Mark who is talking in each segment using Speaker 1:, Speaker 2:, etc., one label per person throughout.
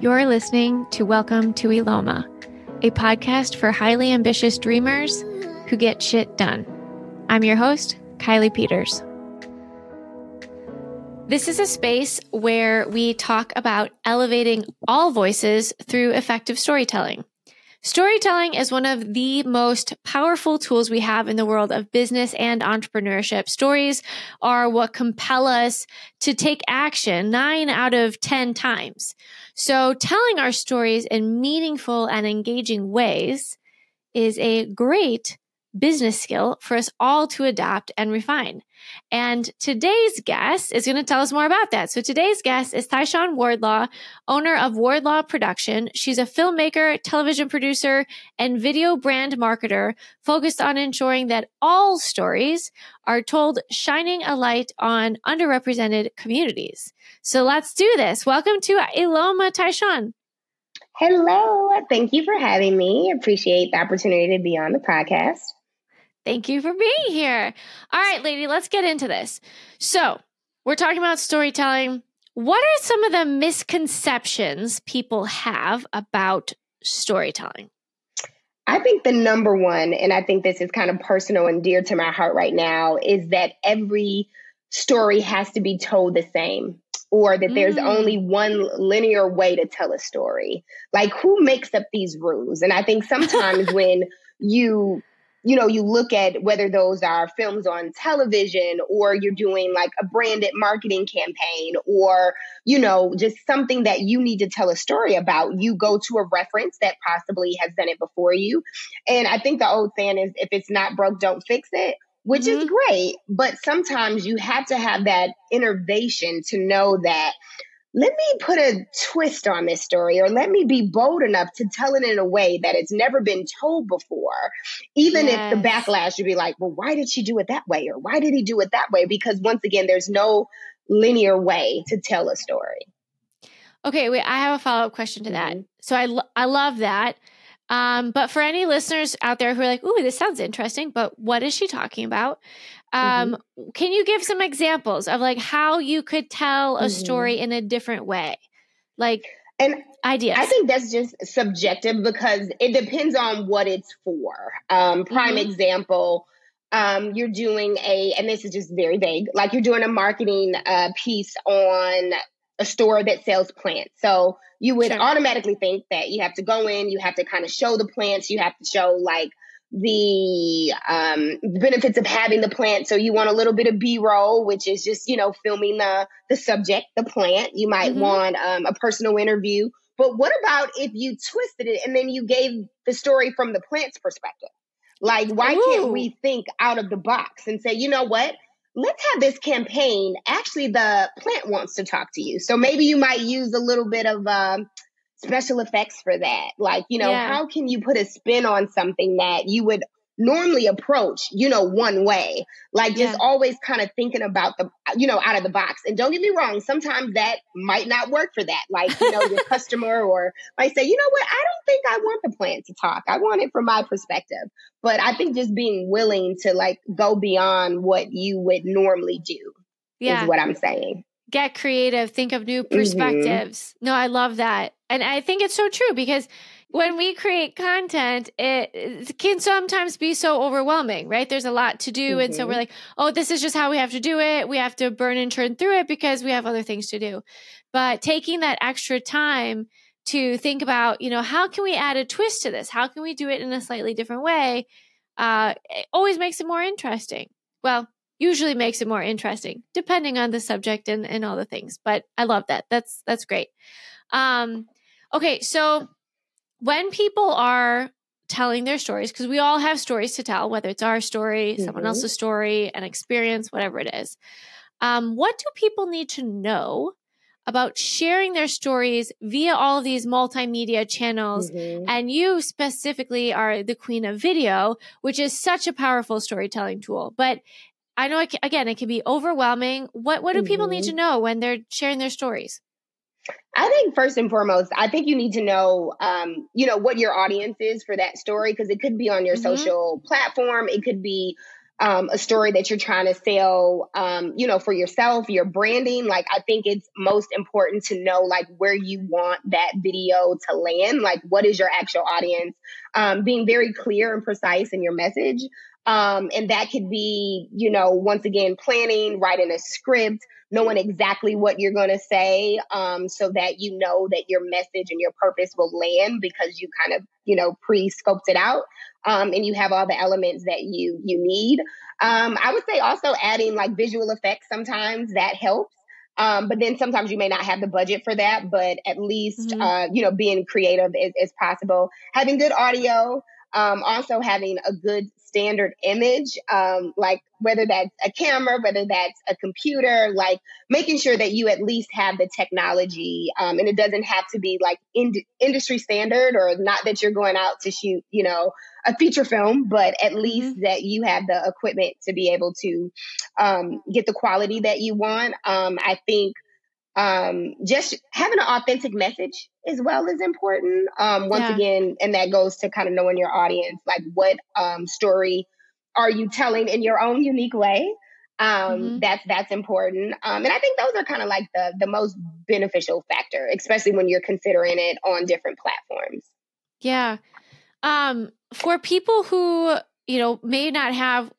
Speaker 1: You're listening to Welcome to Eloma, a podcast for highly ambitious dreamers who get shit done. I'm your host, Kiley Peters. This is a space where we talk about elevating all voices through effective storytelling. Storytelling is one of the most powerful tools we have in the world of business and entrepreneurship. Stories are what compel us to take action nine out of 10 times. So telling our stories in meaningful and engaging ways is a great business skill for us all to adopt and refine. And today's guest is going to tell us more about that. So today's guest is Tyshun Wardlaw, owner of Wardlaw Production. She's a filmmaker, television producer, and video brand marketer focused on ensuring that all stories are told shining a light on underrepresented communities. So let's do this. Welcome to Eloma Tyshun.
Speaker 2: Hello. Thank you for having me. Appreciate the opportunity to be on the podcast.
Speaker 1: Thank you for being here. All right, lady, let's get into this. So, we're talking about storytelling. What are some of the misconceptions people have about storytelling?
Speaker 2: I think the number one, and I think this is kind of personal and dear to my heart right now, is that every story has to be told the same or that there's mm. only one linear way to tell a story. Like, who makes up these rules? And I think sometimes when you you know, you look at whether those are films on television or you're doing like a branded marketing campaign or, you know, just something that you need to tell a story about. You go to a reference that possibly has done it before you. And I think the old saying is if it's not broke, don't fix it which mm-hmm. is great. But sometimes you have to have that innovation to know that let me put a twist on this story or let me be bold enough to tell it in a way that it's never been told before even yes. if the backlash would be like well why did she do it that way or why did he do it that way because once again there's no linear way to tell a story
Speaker 1: okay wait i have a follow-up question to that mm-hmm. so i, lo- I love that um, but for any listeners out there who are like, "Ooh, this sounds interesting," but what is she talking about? Um, mm-hmm. Can you give some examples of like how you could tell a mm-hmm. story in a different way, like
Speaker 2: and
Speaker 1: ideas?
Speaker 2: I think that's just subjective because it depends on what it's for. Um, prime mm-hmm. example. Um, you're doing a, and this is just very vague, like you're doing a marketing uh, piece on a store that sells plants. So you would sure. automatically think that you have to go in, you have to kind of show the plants, you have to show like the um, benefits of having the plant. So you want a little bit of B-roll, which is just you know filming the the subject, the plant. You might mm-hmm. want um, a personal interview. But what about if you twisted it and then you gave the story from the plant's perspective? Like, why Ooh. can't we think out of the box and say, you know what? let's have this campaign. Actually, the plant wants to talk to you. So maybe you might use a little bit of um, special effects for that. Like, you know, yeah. how can you put a spin on something that you would normally approach, you know, one way. Like just yeah. always kind of thinking about the, you know, out of the box. And don't get me wrong, sometimes that might not work for that. Like, you know, your customer or might say, you know what, I don't think I want the plant to talk. I want it from my perspective. But I think just being willing to like go beyond what you would normally do yeah. is what I'm saying.
Speaker 1: Get creative, think of new mm-hmm. perspectives. Mm-hmm. No, I love that. And I think it's so true because when we create content, it, it, can sometimes be so overwhelming, right? There's a lot to do. Mm-hmm. And so we're mm-hmm. like, oh, this is just how we have to do it. We have to burn and churn through it because we have other things to do. But taking that extra time to think about, you know, how can we add a twist to this? How can we do it in a slightly different way? Uh, it always makes it more interesting. Well, usually makes it more interesting, depending on the subject and, and all the things. But I love that. That's that's great. Um, okay, so when people are telling their stories, because we all have stories to tell, whether it's our story, mm-hmm. someone else's story, an experience, whatever it is, um, what do people need to know about sharing their stories via all of these multimedia channels? Mm-hmm. And you specifically are the queen of video, which is such a powerful storytelling tool. But I know, it, again, it can be overwhelming. What, what do mm-hmm. people need to mm-hmm. know when they're sharing their stories?
Speaker 2: I think first and foremost, I think you need to know, um, you know, what your audience is for that story because it could be on your mm-hmm. social platform, it could be um, a story that you're trying to sell, um, you know, for yourself, your branding, like I think it's most important to know like where you want that video to land. Like, what is your actual audience? Um, being very clear and precise in your message. Um, and that could be, you know, once again, planning, writing a script, knowing exactly what you're going to say um, so that you know that your message and your purpose will land because you kind of, you know, pre scoped it out um, and you have all the elements that you you need. Um, I would say also adding like visual effects sometimes that helps. Um, but then sometimes you may not have the budget for that, but at least, mm-hmm. uh, you know, being creative is, is possible. Having good audio, um, also having a good standard image, um, like whether that's a camera, whether that's a computer, like making sure that you at least have the technology. Um, and it doesn't have to be like in- industry standard or not that you're going out to shoot, you know, a feature film, but at least mm-hmm. that you have the equipment to be able to um, get the quality that you want. Um, I think um, just having an authentic message as well is important. Um, once yeah. again, and that goes to kind of knowing your audience, like what um, story are you telling in your own unique way. Um, mm-hmm. That's that's important, um, and I think those are kind of like the the most beneficial factor, especially when you're considering it on different platforms.
Speaker 1: Yeah, um, for people who you know may not have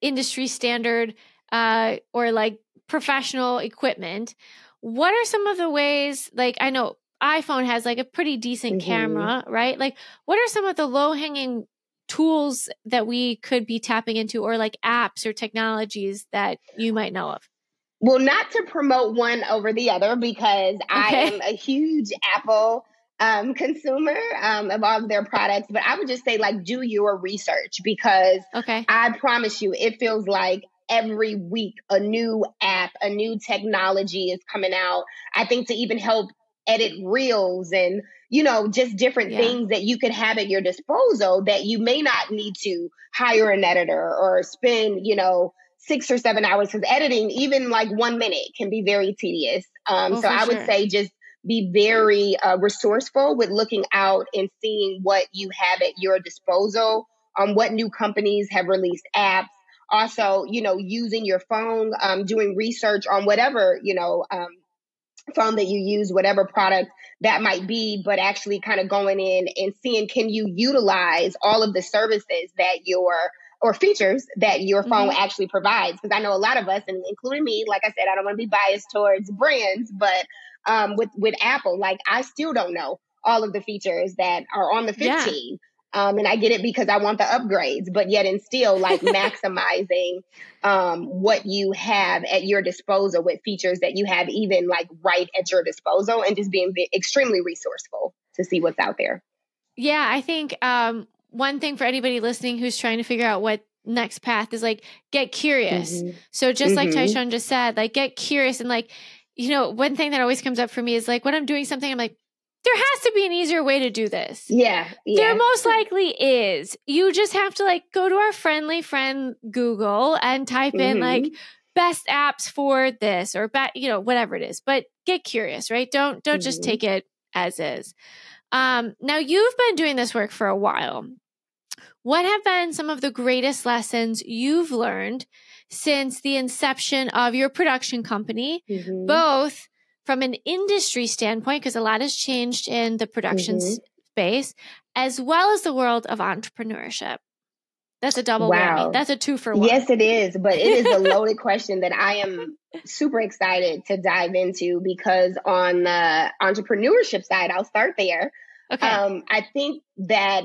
Speaker 1: industry standard uh, or like professional equipment, what are some of the ways? Like I know iPhone has like a pretty decent mm-hmm. camera, right? Like what are some of the low hanging tools that we could be tapping into or like apps or technologies that you might know of?
Speaker 2: Well, not to promote one over the other because okay. I am a huge Apple um, consumer um, of all of their products, but I would just say like do your research because okay. I promise you, it feels like every week a new app, a new technology is coming out. I think to even help edit reels and you know just different yeah. things that you could have at your disposal that you may not need to hire an editor or spend you know six or seven hours because editing even like one minute can be very tedious um, oh, so i would say just be very uh, resourceful with looking out and seeing what you have at your disposal on um, what new companies have released apps also you know using your phone um, doing research on whatever you know um, phone that you use whatever product that might be but actually kind of going in and seeing can you utilize all of the services that your or features that your phone mm-hmm. actually provides because i know a lot of us and including me like i said i don't want to be biased towards brands but um, with with Apple. Like I still don't know all of the features that are on the 15. Yeah. Um, and I get it because I want the upgrades, but yet and still like maximizing um, what you have at your disposal with features that you have even like right at your disposal and just being extremely resourceful to see what's out there.
Speaker 1: Yeah, I think um, one thing for anybody listening who's trying to figure out what next path is like get curious. Mm-hmm. So just mm-hmm. like Tyshun just said, like get curious and like you know, one thing that always comes up for me is like when I'm doing something, I'm like, there has to be an easier way to do this.
Speaker 2: Yeah, yeah.
Speaker 1: There most likely is. You just have to like go to our friendly friend Google and type mm-hmm. in like best apps for this or bet, you know, whatever it is. But get curious, right? Don't don't mm-hmm. just take it as is. Um, now you've been doing this work for a while. What have been some of the greatest lessons you've learned since the inception of your production company, mm-hmm. both from an industry standpoint, because a lot has changed in the production mm-hmm. space, as well as the world of entrepreneurship? That's a double wow. whammy. That's a two for one.
Speaker 2: Yes, it is. But it is a loaded question that I am super excited to dive into because on the entrepreneurship side, I'll start there. Okay. Um, I think that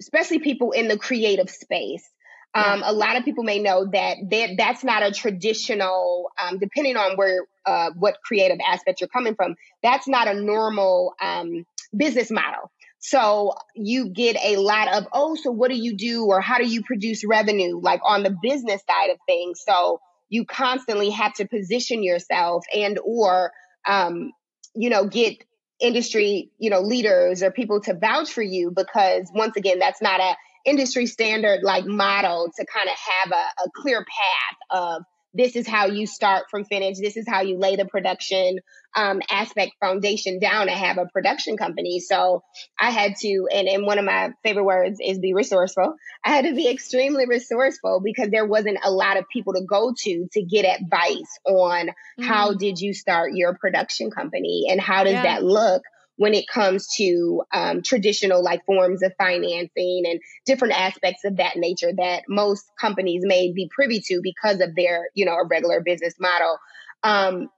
Speaker 2: especially people in the creative space, um, a lot of people may know that that's not a traditional, um, depending on where, uh, what creative aspect you're coming from, that's not a normal um, business model. So you get a lot of, oh, so what do you do or how do you produce revenue, like on the business side of things. So you constantly have to position yourself and or, um, you know, get industry, you know, leaders or people to vouch for you because once again, that's not a industry standard like model to kind of have a, a clear path of this is how you start from finish. This is how you lay the production um, aspect foundation down to have a production company. So I had to, and, and one of my favorite words is be resourceful. I had to be extremely resourceful because there wasn't a lot of people to go to to get advice on mm. how did you start your production company and how does yeah. that look when it comes to um, traditional like forms of financing and different aspects of that nature that most companies may be privy to because of their you know a regular business model. Um,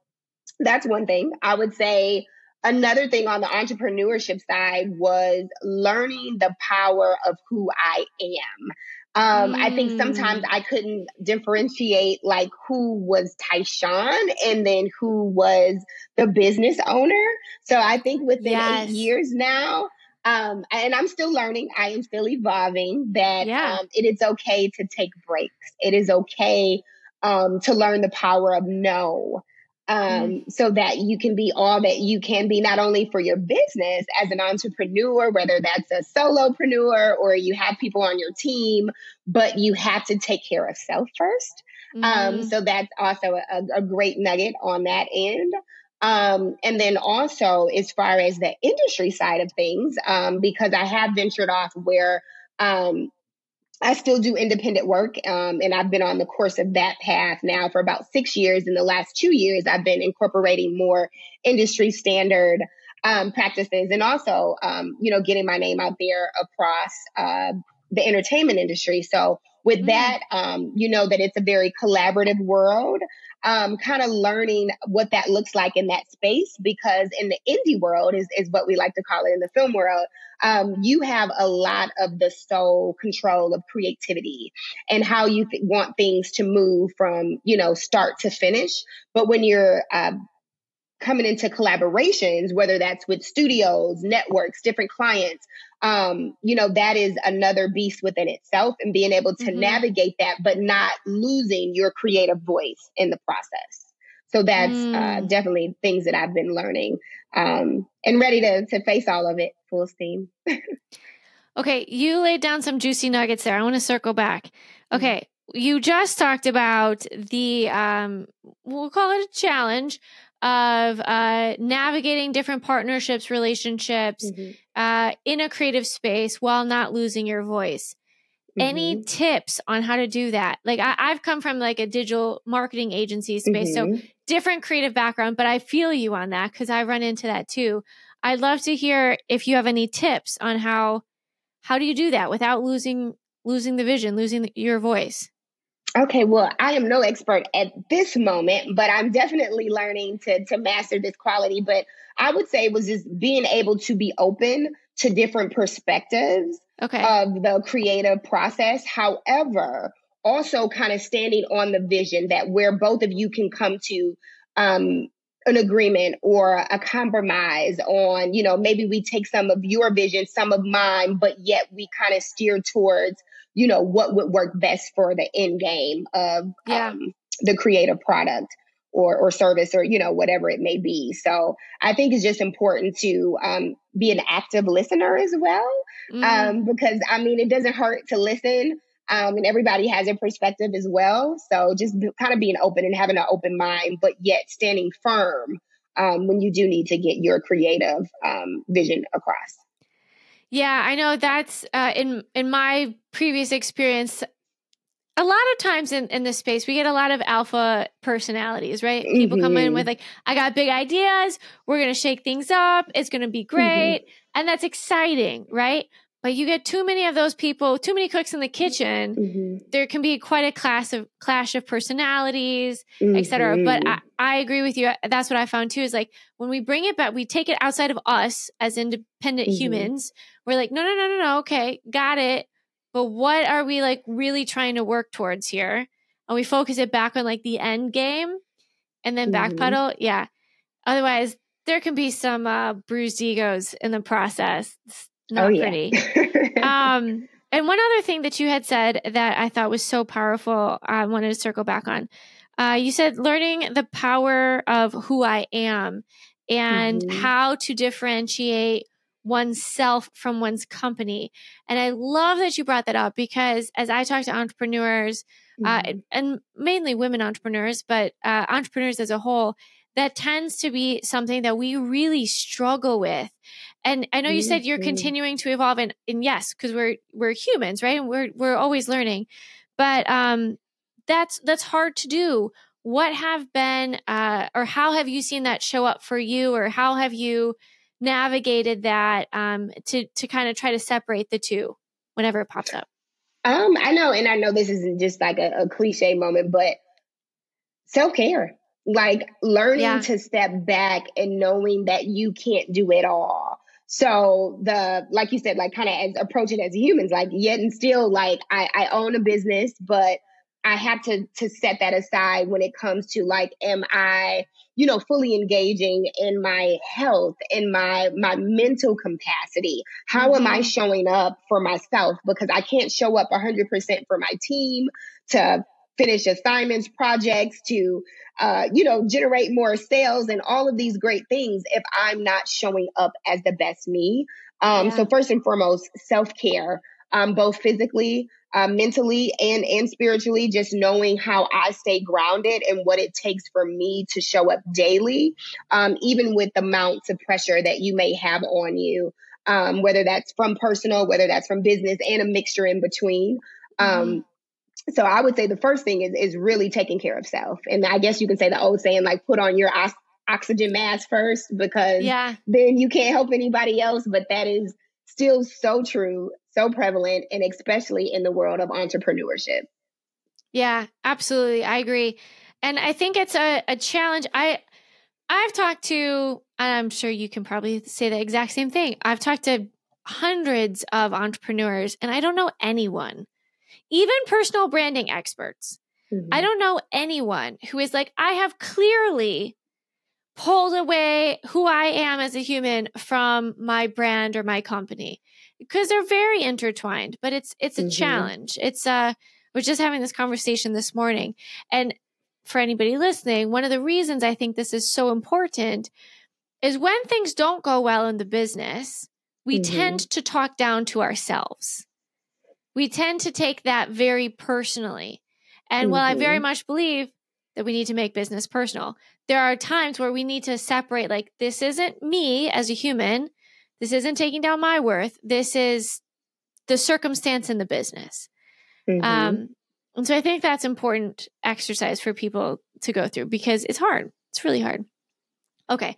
Speaker 2: that's one thing. I would say another thing on the entrepreneurship side was learning the power of who i am um, mm. I think sometimes mm. I couldn't differentiate like who was Tyshun and then who was the business owner. So I think within yes. eight years now, um, and I'm still learning, I am still evolving that yeah. um, it is okay to take breaks. It is okay um, to learn the power of no um, mm. so that you can be all that you can be, not only for your business as an entrepreneur, whether that's a solopreneur or you have people on your team, but you have to take care of self 1st um, mm-hmm. Um, so that's also a, a, great nugget on that end. Um, and then also, as far as the industry side of things, um, because I have ventured off where um, I still do independent work, um, and I've been on the course of that path now for about six years. In the last two years, I've been incorporating more industry standard um, practices, and also, um, you know, getting my name out there across uh, the entertainment industry. So, with mm-hmm. that, um, you know that it's a very collaborative world um, kind of learning what that looks like in that space because in the indie world is, is what we like to call it in the film world um, you have a lot of the sole control of creativity and how you th- want things to move from you know start to finish. But when you're uh, coming into collaborations, whether that's with studios, networks, different clients, um, you know, that is another beast within itself and being able to mm-hmm. navigate that, but not losing your creative voice in the process. So that's uh, mm. uh, definitely things that I've been learning um, and ready to, to face all of it full steam.
Speaker 1: okay. You laid down some juicy nuggets there. I want to circle back. Mm-hmm. Okay. You just talked about the, um, we'll call it a challenge of uh, navigating different partnerships, relationships mm-hmm. uh, in a creative space while not losing your voice. Mm-hmm. Any tips on how to do that? Like I, have come from like a digital marketing agency space, mm-hmm. so different creative background, but I feel you on that because I run into that too. I'd love to hear if you have any tips on how how do you do that without losing losing the vision, losing the, your voice.
Speaker 2: Okay, well, I am no expert at this moment, but I'm definitely learning to to master this quality. But I would say was just being able to be open to different perspectives okay. of the creative process. However, also kind of standing on the vision that where both of you can come to um, an agreement or a compromise on, you know, maybe we take some of your vision, some of mine, but yet we kind of steer towards you know, what would work best for the end game of yeah. um, the creative product or, or service or, you know, whatever it may be. So I think it's just important to um, be an active listener as well. Mm. Um, because I mean, it doesn't hurt to listen. Um, and everybody has a perspective as well. So just kind of being open and having an open mind, but yet standing firm um, when you do need to get your creative um, vision across.
Speaker 1: Yeah, I know that's uh, in in my previous experience. A lot of times in, in this space, we get a lot of alpha personalities, right? Mm-hmm. People come in mm-hmm. with like, I got big ideas. We're going to shake things up. It's going to be mm-hmm. great. Mm-hmm. And that's exciting, right? But you get too many of those people, too many cooks in the kitchen. Mm-hmm. There can be quite a class of clash of personalities, mm-hmm. etc. But I, I agree with you. That's what I found too. Is like when we bring it back, we take it outside of us as independent mm-hmm. humans. We're like, no, no, no, no, no. Okay, got it. But what are we like really trying to work towards here? And we focus it back on like the end game, and then mm-hmm. backpedal. Yeah. Otherwise, there can be some uh, bruised egos in the process. It's not oh, pretty. Um, and one other thing that you had said that I thought was so powerful, I wanted to circle back on. Uh, you said learning the power of who I am and mm-hmm. how to differentiate oneself from one's company. And I love that you brought that up because as I talk to entrepreneurs, uh, mm-hmm. uh, and mainly women entrepreneurs, but uh, entrepreneurs as a whole, that tends to be something that we really struggle with. And I know you said you're mm-hmm. continuing to evolve and, and yes, because we're we're humans, right? And we're we're always learning. But um that's that's hard to do. What have been uh or how have you seen that show up for you or how have you navigated that um to to kind of try to separate the two whenever it pops up?
Speaker 2: Um, I know, and I know this isn't just like a, a cliche moment, but self care like learning yeah. to step back and knowing that you can't do it all. So the like you said, like kind of as approach it as humans, like yet and still like I, I own a business, but I have to to set that aside when it comes to like am I, you know, fully engaging in my health, in my my mental capacity. How mm-hmm. am I mm-hmm. showing up for myself because I can't show up 100% for my team to finish assignments, projects, to uh, you know, generate more sales and all of these great things if I'm not showing up as the best me. Um, yeah. So first and foremost, self care, um, both physically, uh, mentally, and and spiritually. Just knowing how I stay grounded and what it takes for me to show up daily, um, even with the amounts of pressure that you may have on you. Um, whether that's from personal, whether that's from business, and a mixture in between. Um, mm-hmm so I would say the first thing is is really taking care of self. And I guess you can say the old saying like put on your oxygen mask first because yeah. then you can't help anybody else. But that is still so true, so prevalent, and especially in the world of entrepreneurship.
Speaker 1: Yeah, absolutely. I agree. And I think it's a, a challenge. I I've talked to, and I'm sure you can probably say the exact same thing. I've talked to hundreds of entrepreneurs and I don't know anyone even personal branding experts. Mm-hmm. I don't know anyone who is like, I have clearly pulled away who I am as a human from my brand or my company because they're very intertwined, but it's, it's a mm-hmm. challenge. It's, uh, we're just having this conversation this morning. And for anybody listening, one of the reasons I think this is so important is when things don't go well in the business, we mm-hmm. tend to talk down to ourselves we tend to take that very personally. And mm-hmm. while I very mm-hmm. much believe that we need to make business personal, there are times where we need to separate like, this isn't me as a human. This isn't taking down my worth. This is the circumstance in the business. Mm-hmm. Um, and so I think that's important exercise for people to go through because it's hard. It's really hard. Okay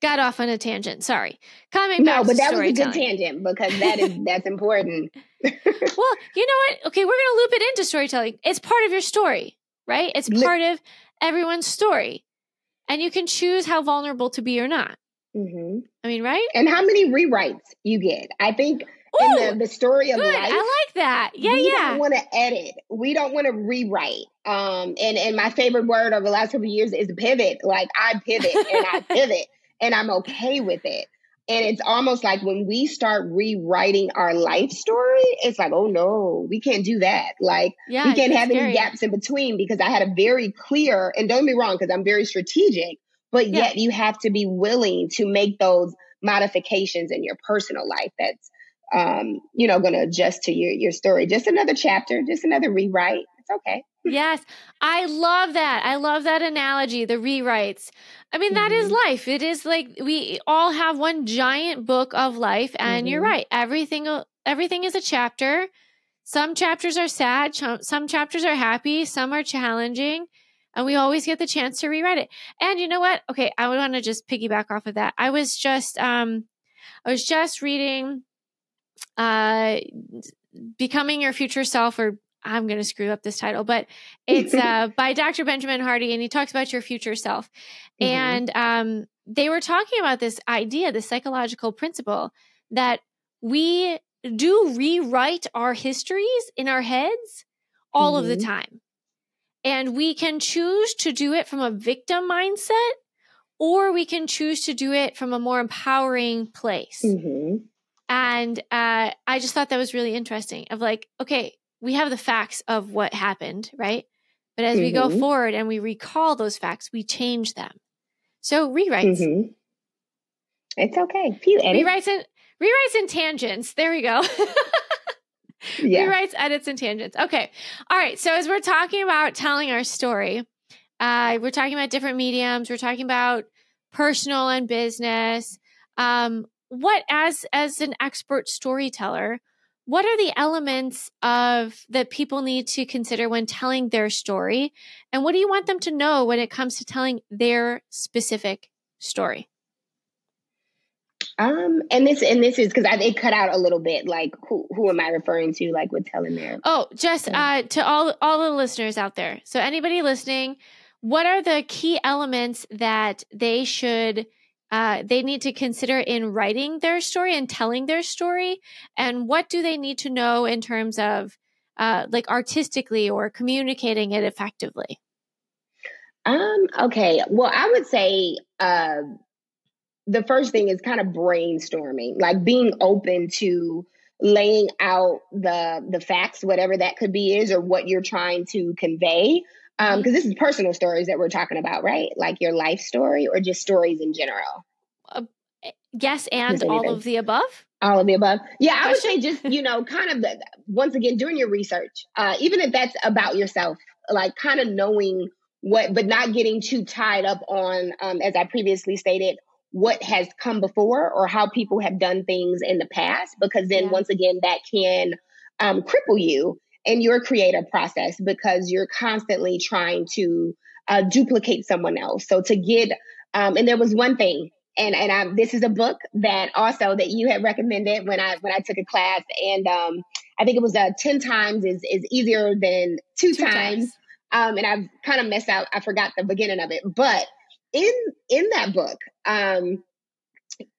Speaker 1: got off on a tangent. Sorry. Coming
Speaker 2: back. No, but that was a good tangent because that is that's important.
Speaker 1: well, you know what? Okay, we're gonna loop it into storytelling. It's part of your story, right? It's part of everyone's story, and you can choose how vulnerable to be or not. Mm-hmm. I mean, right?
Speaker 2: And how many rewrites you get? I think Ooh, in the, the story of
Speaker 1: good.
Speaker 2: life.
Speaker 1: I like that. Yeah,
Speaker 2: we
Speaker 1: yeah.
Speaker 2: don't want to edit. We don't want to rewrite. Um, and and my favorite word over the last couple years is pivot. Like I pivot and I pivot and I'm okay with it. And it's almost like when we start rewriting our life story, it's like, oh no, we can't do that. Like, yeah, we can't have scary. any gaps in between because I had a very clear, and don't be wrong, because I'm very strategic, but yeah. yet you have to be willing to make those modifications in your personal life that's, um, you know, going to adjust to your, your story. Just another chapter, just another rewrite. It's okay.
Speaker 1: Yes. I love that. I love that analogy, the rewrites. I mean, that mm-hmm. is life. It is like we all have one giant book of life, and mm-hmm. you're right. Everything, everything is a chapter. Some chapters are sad. Some chapters are happy. Some are challenging, and we always get the chance to rewrite it. And you know what? Okay, I would want to just piggyback off of that. I was just, um, I was just reading, uh, becoming your future self or I'm going to screw up this title, but it's uh, by Dr. Benjamin Hardy, and he talks about your future self. Mm-hmm. And um, they were talking about this idea, this psychological principle that we do rewrite our histories in our heads all mm-hmm. of the mm-hmm. time. And we can choose to do it from a victim mindset, or we can choose to do it from a more empowering place. Mm-hmm. And uh, I just thought that was really interesting of like, okay, we have the facts of what happened, right? But as mm-hmm. we go mm-hmm. forward and we recall those facts, we change them. So rewrites. Mm-hmm.
Speaker 2: It's okay. Few edits.
Speaker 1: Rewrites and rewrites and tangents. There we go. yeah. Rewrites, edits, and tangents. Okay. All right. So as we're talking about telling our story, uh, we're talking about different mediums. We're talking about personal and business. Um, what as as an expert storyteller, what are the elements of that people need to consider when telling their story, and what do you want them to know when it comes to telling their specific story?
Speaker 2: Um, and this and this is because I it cut out a little bit. Like, who who am I referring to? Like with telling their
Speaker 1: oh, just uh, to all all the listeners out there. So anybody listening, what are the key elements that they should uh, they need to consider in writing their story and telling their story, and what do they need to know in terms of uh, like artistically or communicating it effectively?
Speaker 2: Um. Okay. Well, I would say. Uh, the first thing is kind of brainstorming, like being open to laying out the the facts, whatever that could be is, or what you're trying to convey. Um, because this is personal stories that we're talking about, right? Like your life story, or just stories in general.
Speaker 1: Uh, yes, and all of the above.
Speaker 2: All of the above. Yeah, I would say just you know, kind of the, once again doing your research, uh, even if that's about yourself, like kind of knowing what, but not getting too tied up on, um, as I previously stated, what has come before or how people have done things in the past, because then yeah. once again, that can um, cripple you in your creative process because you're constantly trying to uh, duplicate someone else. So to get, um, and there was one thing, and and I, this is a book that also that you had recommended when I when I took a class, and um, I think it was uh, ten times is is easier than two, two times. times. Um, and I've kind of messed out. I forgot the beginning of it, but in in that book, um,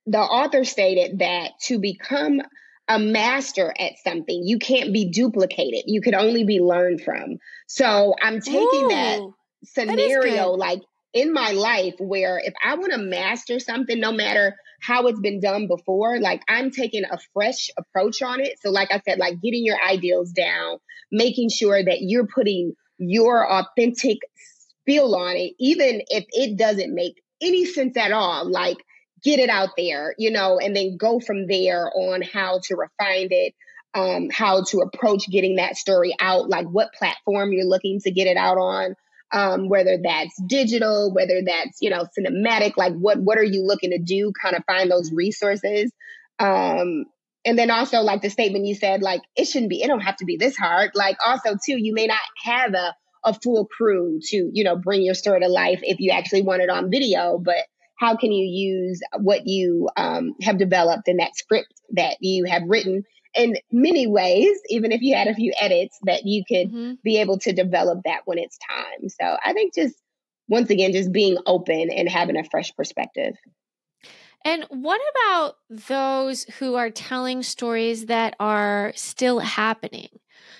Speaker 2: the author stated that to become a master at something, you can't be duplicated. You could only be learned from. So I'm taking Ooh, that scenario that like in my life where if I want to master something, no matter how it's been done before, like I'm taking a fresh approach on it. So, like I said, like getting your ideals down, making sure that you're putting your authentic feel on it, even if it doesn't make any sense at all. Like, get it out there, you know, and then go from there on how to refine it, um, how to approach getting that story out, like what platform you're looking to get it out on, um, whether that's digital, whether that's, you know, cinematic, like what what are you looking to do? Kind of find those resources. Um, and then also like the statement you said, like it shouldn't be, it don't have to be this hard. Like also too, you may not have a a full crew to, you know, bring your story to life if you actually want it on video. But how can you use what you um, have developed in that script that you have written in many ways, even if you had a few edits, that you could mm-hmm. be able to develop that when it's time. So I think just once again, just being open and having a fresh perspective.
Speaker 1: And what about those who are telling stories that are still happening?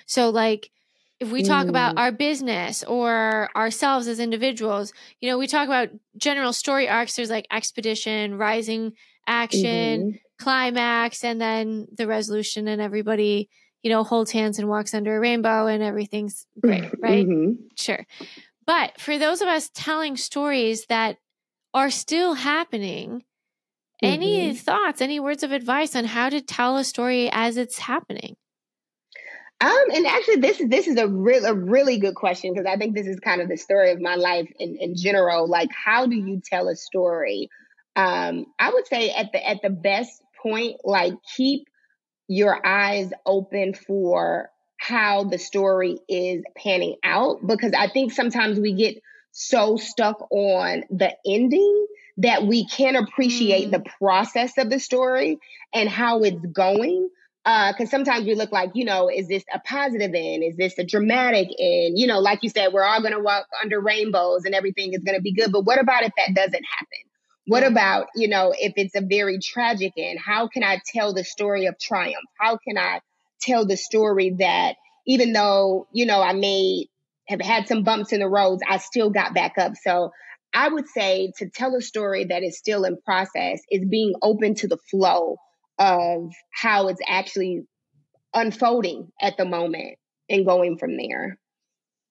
Speaker 1: So, like, if we talk mm. about our business or ourselves as individuals, you know, we talk about general story arcs. There's like expedition, rising action, mm-hmm. climax, and then the resolution, and everybody, you know, holds hands and walks under a rainbow, and everything's great, right? Mm-hmm. Sure. But for those of us telling stories that are still happening, mm-hmm. any thoughts, any words of advice on how to tell a story as it's happening?
Speaker 2: Um, and actually, this is this is a real a really good question because I think this is kind of the story of my life in, in general. Like, how do you tell a story? Um, I would say at the at the best point, like keep your eyes open for how the story is panning out because I think sometimes we get so stuck on the ending that we can't appreciate mm. the process of the story and how it's going because uh, sometimes we look like, you know, is this a positive end? Is this a dramatic end? You know, like you said, we're all going to walk under rainbows and everything is going to be good. But what about if that doesn't happen? What about, you know, if it's a very tragic end? How can I tell the story of triumph? How can I tell the story that even though, you know, I may have had some bumps in the roads, I still got back up. So I would say to tell a story that is still in process is being open to the flow of how it's actually unfolding at the moment and going from there.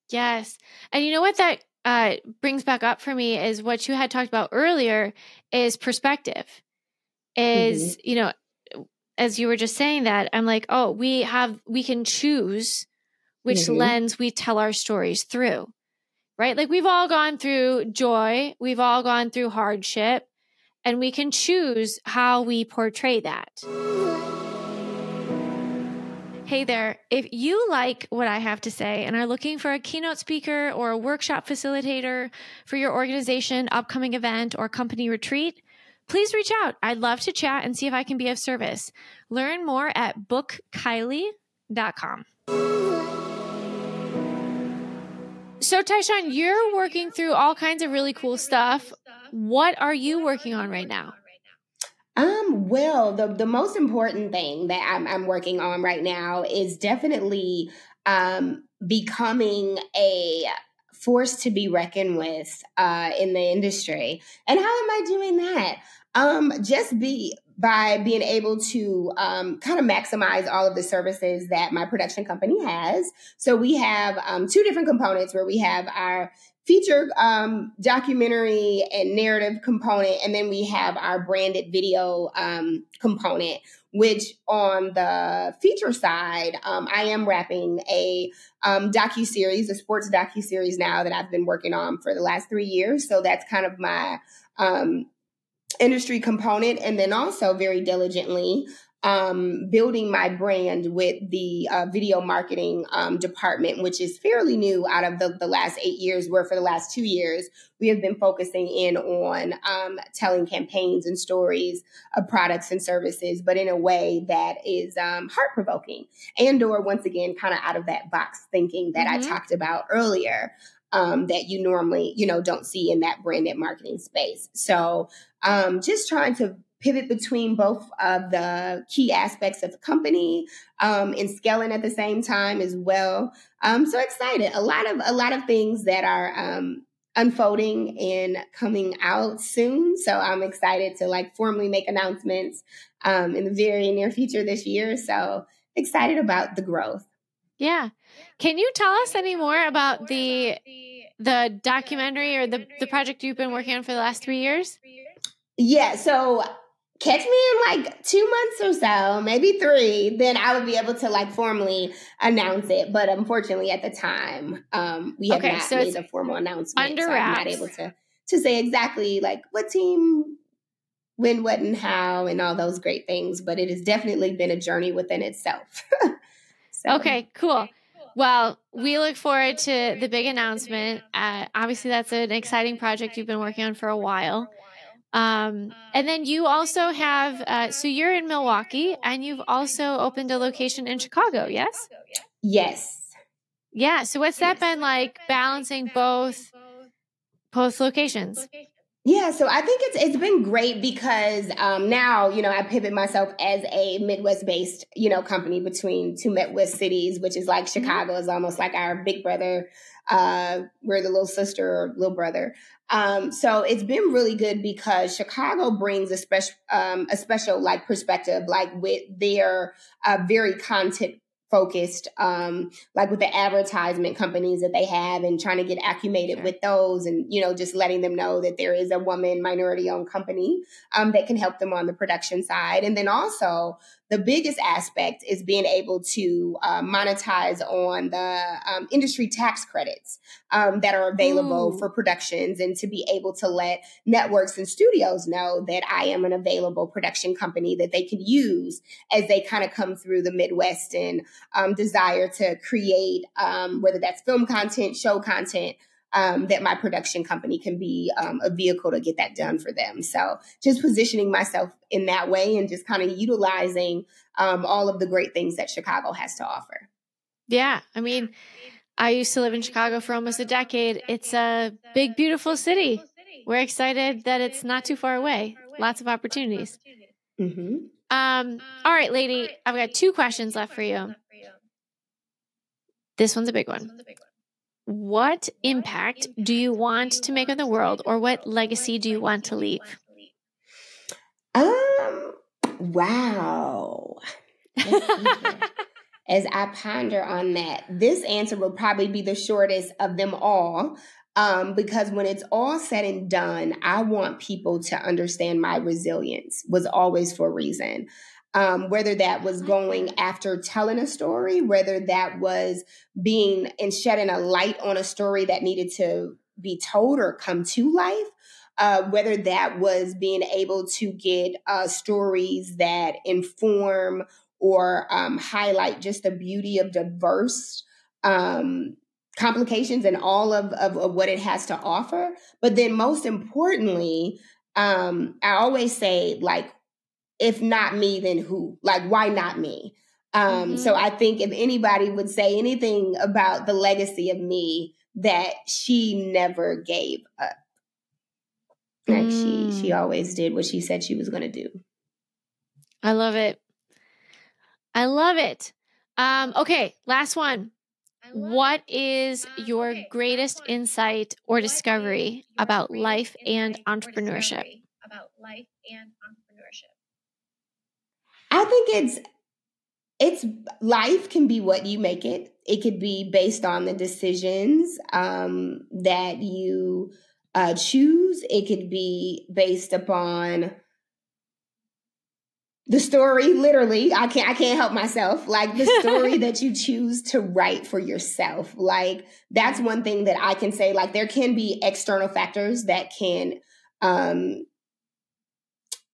Speaker 1: Yes. And you know what that uh, brings back up for me is what you had talked about earlier is perspective. Is, mm-hmm. you know, as you were just saying that, I'm like, oh, we have, we can choose which mm-hmm. lens we tell our stories through, right? Like we've all gone through joy, we've all gone through hardship, and we can choose how we portray that. Hey there. If you like what I have to say and are looking for a keynote speaker or a workshop facilitator for your organization, upcoming event, or company retreat, please reach out. I'd love to chat and see if I can be of service. Learn more at bookkiley.com. So, Tyshun, you're working through all kinds of really cool stuff. What are you working on right now?
Speaker 2: Um, well, the the most important thing that I'm I'm working on right now is definitely um becoming a force to be reckoned with uh in the industry. And how am I doing that? Um, just be by being able to um, kind of maximize all of the services that my production company has. So we have um, two different components where we have our feature um, documentary and narrative component, and then we have our branded video um, component. Which on the feature side, um, I am wrapping a um, docu series, a sports docu series now that I've been working on for the last three years. So that's kind of my um, industry component and then also very diligently um, building my brand with the uh, video marketing um, department, which is fairly new out of the, the last eight years, where for the last two years, we have been focusing in on um, telling campaigns and stories of products and services, but in a way that is um, heart provoking and or once again, kind of out of that box thinking that mm-hmm. I talked about earlier. Um, that you normally, you know, don't see in that branded marketing space. So um, just trying to pivot between both of the key aspects of the company um, and scaling at the same time as well. I'm so excited. A lot of a lot of things that are um, unfolding and coming out soon. So I'm excited to like formally make announcements um, in the very near future this year. So excited about the growth.
Speaker 1: Yeah. Can you tell us any more about the the documentary or the the project you've been working on for the last 3 years?
Speaker 2: Yeah, so catch me in like two months or so, maybe three, then I would be able to like formally announce it. But unfortunately, at the time, um, we have okay, not so made a formal announcement. Under so I'm not able to to say exactly like what team, when, what, and how, and all those great things. But it has definitely been a journey within itself.
Speaker 1: so. Okay, cool. Well, we look forward to the big announcement. Uh, obviously, that's an exciting project you've been working on for a while. Um, and then you also have, uh, so you're in Milwaukee and you've also opened a location in Chicago, yes?
Speaker 2: Yes.
Speaker 1: Yeah. So what's that been like balancing both, both locations?
Speaker 2: Yeah, so I think it's it's been great because um, now you know I pivot myself as a Midwest based you know company between two Midwest cities, which is like mm-hmm. Chicago is almost like our big brother. Uh, we're the little sister or little brother. Um, so it's been really good because Chicago brings a special, um, a special like perspective, like with their uh, very content focused, um, like with the advertisement companies that they have and trying to get acclimated sure. with those and, you know, just letting them know that there is a woman minority owned company um, that can help them on the production side. And then also the biggest aspect is being able to uh, monetize on the um, industry tax credits um, that are available Ooh. for productions and to be able to let networks and studios know that I am an available production company that they can use as they kind of come through the Midwest and um, desire to create, um, whether that's film content, show content um, that my production company can be um, a vehicle to get that done for them. So just positioning myself in that way and just kind of utilizing um, all of the great things that Chicago has to offer.
Speaker 1: Yeah. I mean, I used to live in Chicago for almost a decade. It's a big, beautiful city. We're excited that it's not too far away. Lots of opportunities. Mm-hmm. Um, all right, lady, I've got two questions left for you. This one's a big one. What impact do you want to make on the world, or what legacy do you want to leave?
Speaker 2: Um, wow. As I ponder on that, this answer will probably be the shortest of them all. Um, because when it's all said and done, I want people to understand my resilience was always for a reason. Um, whether that was going after telling a story, whether that was being and shedding a light on a story that needed to be told or come to life, uh, whether that was being able to get uh, stories that inform or um, highlight just the beauty of diverse um, complications and all of, of, of, what it has to offer. But then, most importantly, um, I always say, like, if not me, then who? Like, why not me? Um, mm-hmm. So I think if anybody would say anything about the legacy of me, that she never gave up. Like mm. she she mm. always did what she said she was going to do.
Speaker 1: I love it. I love it. Um, okay, last one. What is um, your okay, greatest insight or discovery about life and entrepreneurship? About life and
Speaker 2: entrepreneurship. I think it's it's life can be what you make it. It could be based on the decisions um, that you uh, choose. It could be based upon the story literally i can't i can't help myself like the story that you choose to write for yourself like that's one thing that i can say like there can be external factors that can um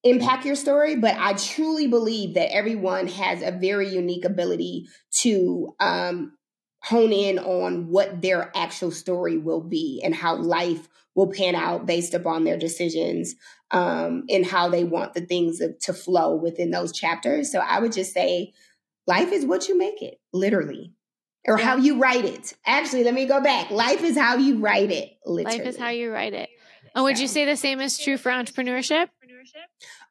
Speaker 2: impact your story but i truly believe that everyone has a very unique ability to um hone in on what their actual story will be and how life will pan out based upon their decisions um, and how they want the things to flow within those chapters. So I would just say, life is what you make it, literally, or yeah. how you write it. Actually, let me go back. Life is how you write it, literally.
Speaker 1: Life is how you write it. And would you say the same is true for entrepreneurship?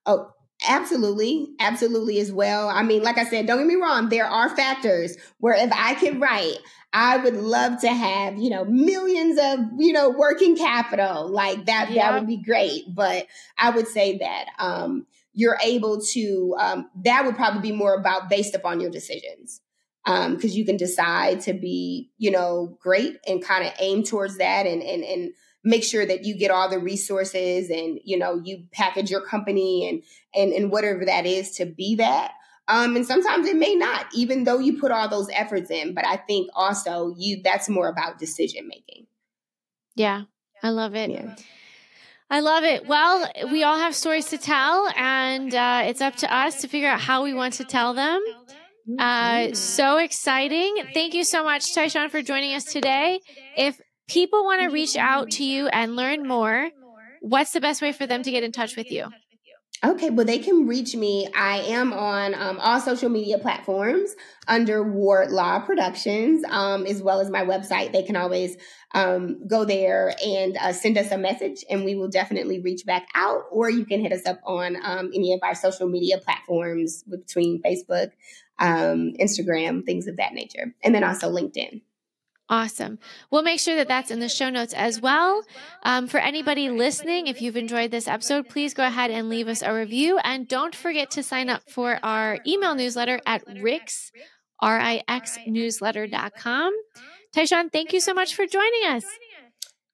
Speaker 2: Oh, absolutely. Absolutely as well. I mean, like I said, don't get me wrong, there are factors where if I can write, I would love to have, you know, millions of, you know, working capital. Like that, that would be great. But I would say that um, you're able to, um, that would probably be more about based upon your decisions. Um, because you can decide to be, you know, great and kind of aim towards that and and and make sure that you get all the resources and you know you package your company and and and whatever that is to be that um, and sometimes it may not, even though you put all those efforts in. But I think also you that's more about decision making.
Speaker 1: Yeah, I love it. Yeah. I love it. Well, we all have stories to tell, and uh, it's up to us to figure out how we want to tell them. Uh, so exciting. Thank you so much, Tyshun, for joining us today. If people want to reach out to you and learn more, what's the best way for them to get in touch with you?
Speaker 2: Okay, well, they can reach me. I am on um, all social media platforms under Wardlaw Productions, um, as well as my website. They can always um, go there and uh, send us a message, and we will definitely reach back out. Or you can hit us up on um, any of our social media platforms between Facebook, um, Instagram, things of that nature, and then also LinkedIn.
Speaker 1: Awesome. We'll make sure that that's in the show notes as well. Um, for anybody listening, if you've enjoyed this episode, please go ahead and leave us a review. And don't forget to sign up for our email newsletter at Rix, R-I-X newsletter.com. Tyshun, thank you so much for joining us.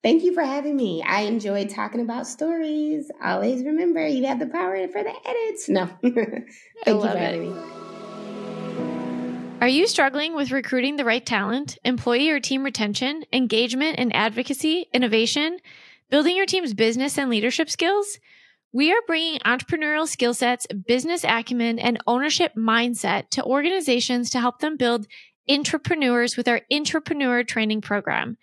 Speaker 2: Thank you for having me. I enjoyed talking about stories. Always remember, you have the power for the edits. No. thank you for having me.
Speaker 1: Are you struggling with recruiting the right talent, employee or team retention, engagement and advocacy, innovation, building your team's business and leadership skills? We are bringing entrepreneurial skill sets, business acumen, and ownership mindset to organizations to help them build entrepreneurs with our entrepreneur training program.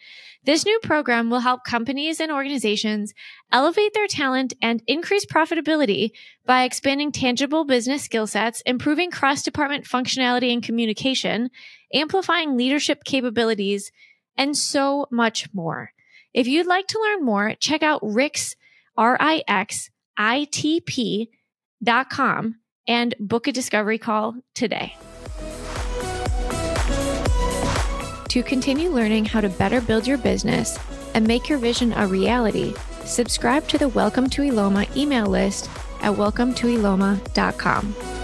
Speaker 1: This new program will help companies and organizations elevate their talent and increase profitability by expanding tangible business skill sets, improving cross department functionality and communication, amplifying leadership capabilities, and so much more. If you'd like to learn more, check out Rix, R-I-X-I-T-P and book a discovery call today. To continue learning how to better build your business and make your vision a reality, subscribe to the Welcome to Eloma email list at welcometoeloma.com.